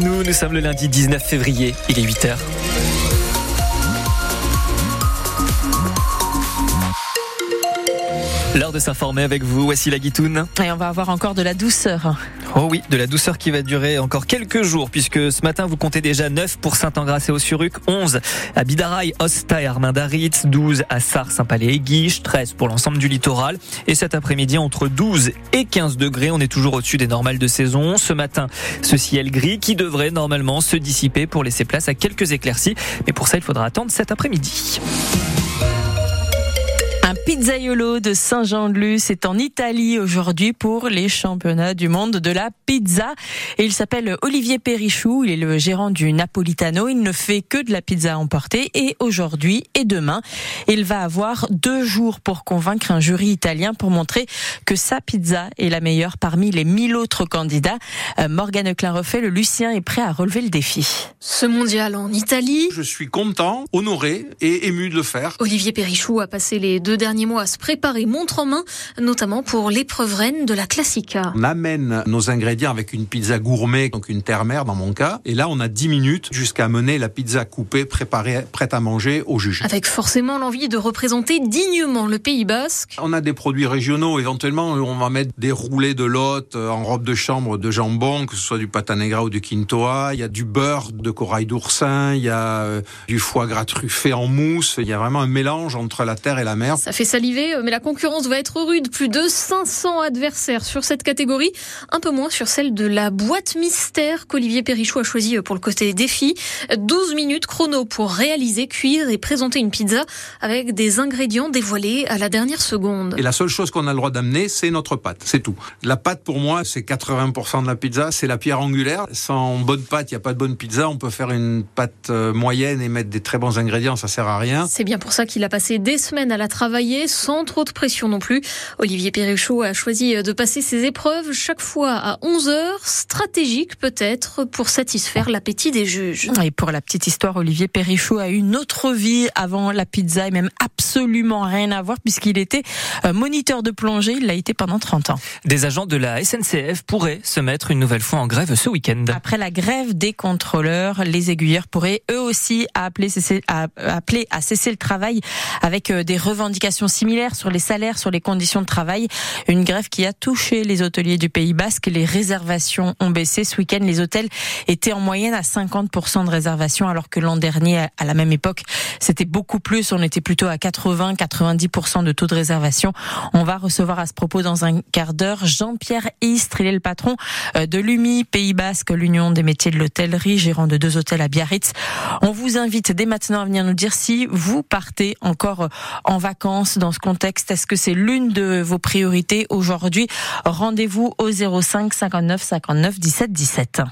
nous. Nous sommes le lundi 19 février. Il est 8h. L'heure de s'informer avec vous, voici la guitoune. Et on va avoir encore de la douceur. Oh oui, de la douceur qui va durer encore quelques jours, puisque ce matin vous comptez déjà 9 pour Saint-Angras et Ossuruc, 11 à Bidaraï, Osta et Armindaritz, 12 à Sars, Saint-Palais et Guiche, 13 pour l'ensemble du littoral. Et cet après-midi, entre 12 et 15 degrés, on est toujours au-dessus des normales de saison. Ce matin, ce ciel gris qui devrait normalement se dissiper pour laisser place à quelques éclaircies. Mais pour ça, il faudra attendre cet après-midi. Pizzaiolo de Saint-Jean-de-Luz est en Italie aujourd'hui pour les championnats du monde de la pizza. Et il s'appelle Olivier Perrichou. Il est le gérant du Napolitano. Il ne fait que de la pizza emportée. Et aujourd'hui et demain, il va avoir deux jours pour convaincre un jury italien pour montrer que sa pizza est la meilleure parmi les mille autres candidats. Euh, Morgane Clarefait, le Lucien, est prêt à relever le défi. Ce mondial en Italie. Je suis content, honoré et ému de le faire. Olivier Perrichou a passé les deux derniers mois à se préparer montre en main, notamment pour l'épreuve reine de la Classica. On amène nos ingrédients avec une pizza gourmet, donc une terre-mère dans mon cas. Et là, on a 10 minutes jusqu'à mener la pizza coupée, préparée, prête à manger au juge. Avec forcément l'envie de représenter dignement le Pays Basque. On a des produits régionaux. Éventuellement, on va mettre des roulés de lotte en robe de chambre de jambon, que ce soit du pata negra ou du quintoa. Il y a du beurre de corail d'oursin. Il y a euh, du foie gras truffé en mousse. Il y a vraiment un mélange entre la terre et la mer. Ça fait saliver, mais la concurrence va être rude. Plus de 500 adversaires sur cette catégorie. Un peu moins sur celle de la boîte mystère qu'Olivier Perrichou a choisi pour le côté défi. 12 minutes chrono pour réaliser, cuire et présenter une pizza avec des ingrédients dévoilés à la dernière seconde. Et la seule chose qu'on a le droit d'amener, c'est notre pâte. C'est tout. La pâte, pour moi, c'est 80% de la pizza. C'est la pierre angulaire. Sans bonne pâte, il n'y a pas de bonne pizza. On peut faire une pâte euh, moyenne et mettre des très bons ingrédients. Ça sert à rien. C'est bien pour ça qu'il a passé des semaines à la travailler sans trop de pression non plus. Olivier Perrichot a choisi de passer ses épreuves chaque fois à 11 heures, stratégique peut-être pour satisfaire l'appétit des juges. Et pour la petite histoire, Olivier Perrichot a eu une autre vie avant la pizza et même absolument rien à voir puisqu'il était euh, moniteur de plongée. Il l'a été pendant 30 ans. Des agents de la SNCF pourraient se mettre une nouvelle fois en grève ce week-end. Après la grève des contrôleurs, les aiguilleurs pourraient eux aussi appeler, à, appeler à cesser le travail avec euh, des revendications similaires sur les salaires, sur les conditions de travail. Une grève qui a touché les hôteliers du Pays Basque. Les réservations ont baissé. Ce week-end, les hôtels étaient en moyenne à 50% de réservations alors que l'an dernier, à la même époque, c'était beaucoup plus. On était plutôt à 80-90% de taux de réservation. On va recevoir à ce propos dans un quart d'heure Jean-Pierre Istre. Il est le patron euh, de l'UMI Pays Basque, l'Union des métiers de l'hôtellerie, gérant de deux hôtels à Biarritz. On vous invite dès maintenant à venir nous dire si vous partez encore en vacances dans ce contexte. Est-ce que c'est l'une de vos priorités aujourd'hui? Rendez-vous au 05 59 59 17 17.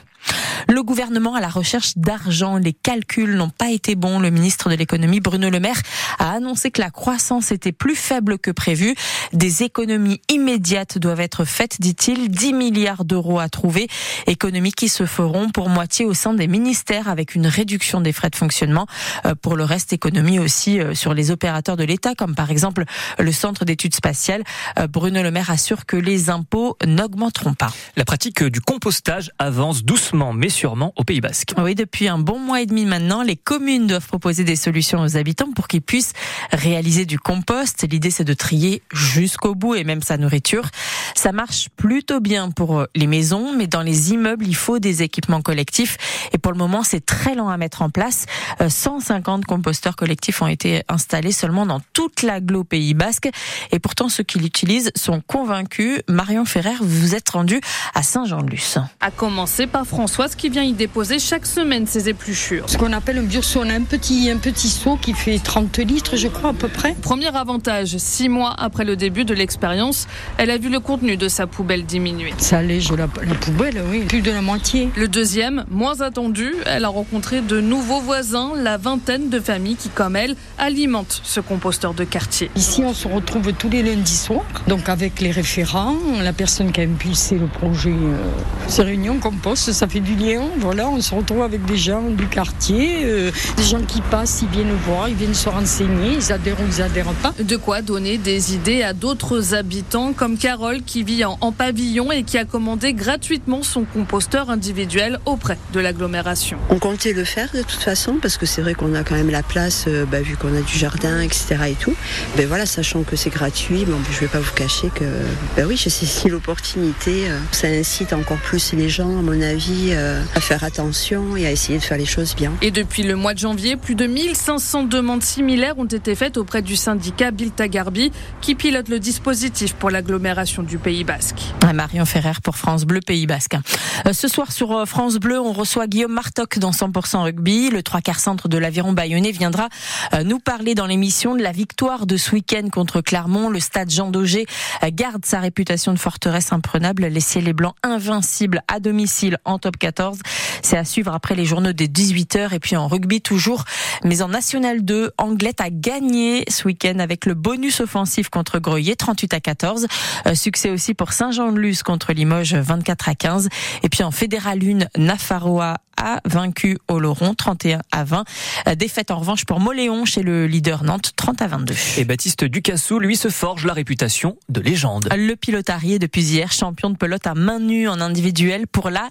Le gouvernement à la recherche d'argent. Les calculs n'ont pas été bons. Le ministre de l'économie, Bruno Le Maire, a annoncé que la croissance était plus faible que prévu. Des économies immédiates doivent être faites, dit-il. 10 milliards d'euros à trouver. Économies qui se feront pour moitié au sein des ministères avec une réduction des frais de fonctionnement. Euh, pour le reste, économies aussi euh, sur les opérateurs de l'État, comme par exemple le Centre d'études spatiales. Euh, Bruno Le Maire assure que les impôts n'augmenteront pas. La pratique du compostage avance doucement, mais sûrement au Pays Basque. Oui, depuis un bon mois et demi maintenant, les communes doivent proposer des solutions aux habitants pour qu'ils puissent réaliser du compost. L'idée, c'est de trier jusqu'au bout et même sa nourriture. Ça marche plutôt bien pour les maisons, mais dans les immeubles, il faut des équipements collectifs. Et pour le moment, c'est très lent à mettre en place. 150 composteurs collectifs ont été installés seulement dans toute l'agglo Pays Basque. Et pourtant, ceux qui l'utilisent sont convaincus. Marion Ferrer, vous vous êtes rendu à Saint-Jean-de-Luz. À commencer par Françoise qui vient y déposer chaque semaine ses épluchures. Ce qu'on appelle un biosseau, on a un petit, un petit seau qui fait 30 litres, je crois, à peu près. Premier avantage, six mois après le début de l'expérience, elle a vu le contenu de sa poubelle diminuer. Ça allège la, la poubelle, oui, plus de la moitié. Le deuxième, moins attendu, elle a rencontré de nouveaux voisins, la vingtaine de familles qui, comme elle, alimentent ce composteur de quartier. Ici, on se retrouve tous les lundis soirs, donc avec les référents, la personne qui a impulsé le projet, euh, ces réunions compost, ça fait du lien. Voilà, on se retrouve avec des gens du quartier, euh, des gens qui passent, ils viennent voir, ils viennent se renseigner, ils adhèrent ou ils adhèrent pas. De quoi donner des idées à d'autres habitants comme Carole qui vit en, en pavillon et qui a commandé gratuitement son composteur individuel auprès de l'agglomération. On comptait le faire de toute façon parce que c'est vrai qu'on a quand même la place, euh, bah, vu qu'on a du jardin, etc. et tout. Ben voilà, sachant que c'est gratuit, bon, je vais pas vous cacher que, ben oui, j'ai saisi l'opportunité. euh, Ça incite encore plus les gens, à mon avis, euh, à faire attention et à essayer de faire les choses bien. Et depuis le mois de janvier, plus de 1500 demandes similaires ont été faites auprès du syndicat Biltagarbi qui pilote le dispositif pour l'agglomération du Pays Basque. Marion Ferrer pour France Bleu Pays Basque. Euh, Ce soir sur euh, France Bleu, on reçoit Guillaume Martoc dans 100% rugby. Le trois quarts centre de l'aviron bayonnais viendra nous parler dans l'émission de la victoire de ce week-end contre Clermont. Le stade Jean Daugé garde sa réputation de forteresse imprenable. Les et blancs invincibles à domicile en top 14. C'est à suivre après les journaux des 18h et puis en rugby toujours. Mais en National 2, Anglette a gagné ce week-end avec le bonus offensif contre Greuillet, 38 à 14. Euh, succès aussi pour Saint-Jean-de-Luz contre Limoges, 24 à 15. Et puis en Fédéral 1, Nafarroa a vaincu Oloron, 31 à 20. Euh, Défaite en revanche pour Moléon chez le leader Nantes, 30 à 22. Et Baptiste Ducassou, lui, se forge la réputation de légende. Le pilotarié depuis hier, champion de pelote à main nue en individuel pour la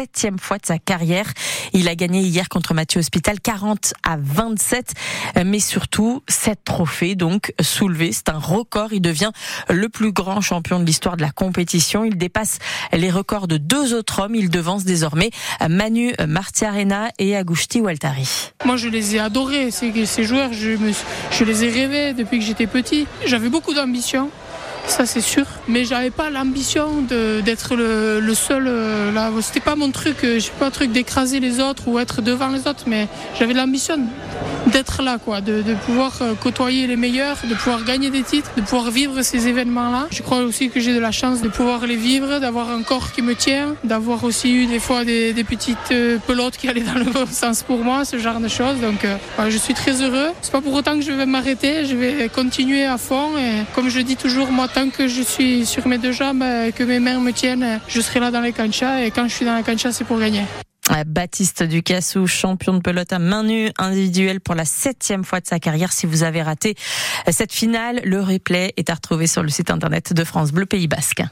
septième fois de sa carrière. Il a gagné hier contre Mathieu Hospital 40 à 27, euh, mais surtout 7 trophées donc soulevés. C'est un record. Il devient le plus grand champion de l'histoire de la compétition. Il dépasse les records de deux autres hommes. Il devance désormais Manu Martiarena et Agusti Waltari. Moi, je les ai adorés, ces, ces joueurs. Je les ai rêvés depuis que j'étais petit. J'avais beaucoup d'ambition, ça c'est sûr. Mais j'avais pas l'ambition d'être le, le seul. euh, là. C'était pas mon truc. euh, J'ai pas un truc d'écraser les autres ou être devant les autres. Mais j'avais l'ambition d'être là, quoi, de, de pouvoir euh, côtoyer les meilleurs, de pouvoir gagner des titres, de pouvoir vivre ces événements-là. Je crois aussi que j'ai de la chance de pouvoir les vivre, d'avoir un corps qui me tient, d'avoir aussi eu des fois des, des petites euh, pelotes qui allaient dans le bon sens pour moi, ce genre de choses. Donc voilà, je suis très heureux. C'est pas pour autant que je vais m'arrêter, je vais continuer à fond. Et comme je dis toujours, moi, tant que je suis sur mes deux jambes, euh, que mes mains me tiennent, euh, je serai là dans les canchas. Et quand je suis dans la cancha, c'est pour gagner. Euh, Baptiste Ducassou, champion de pelote à main nue individuelle pour la septième fois de sa carrière. Si vous avez raté cette finale, le replay est à retrouver sur le site internet de France Bleu Pays Basque.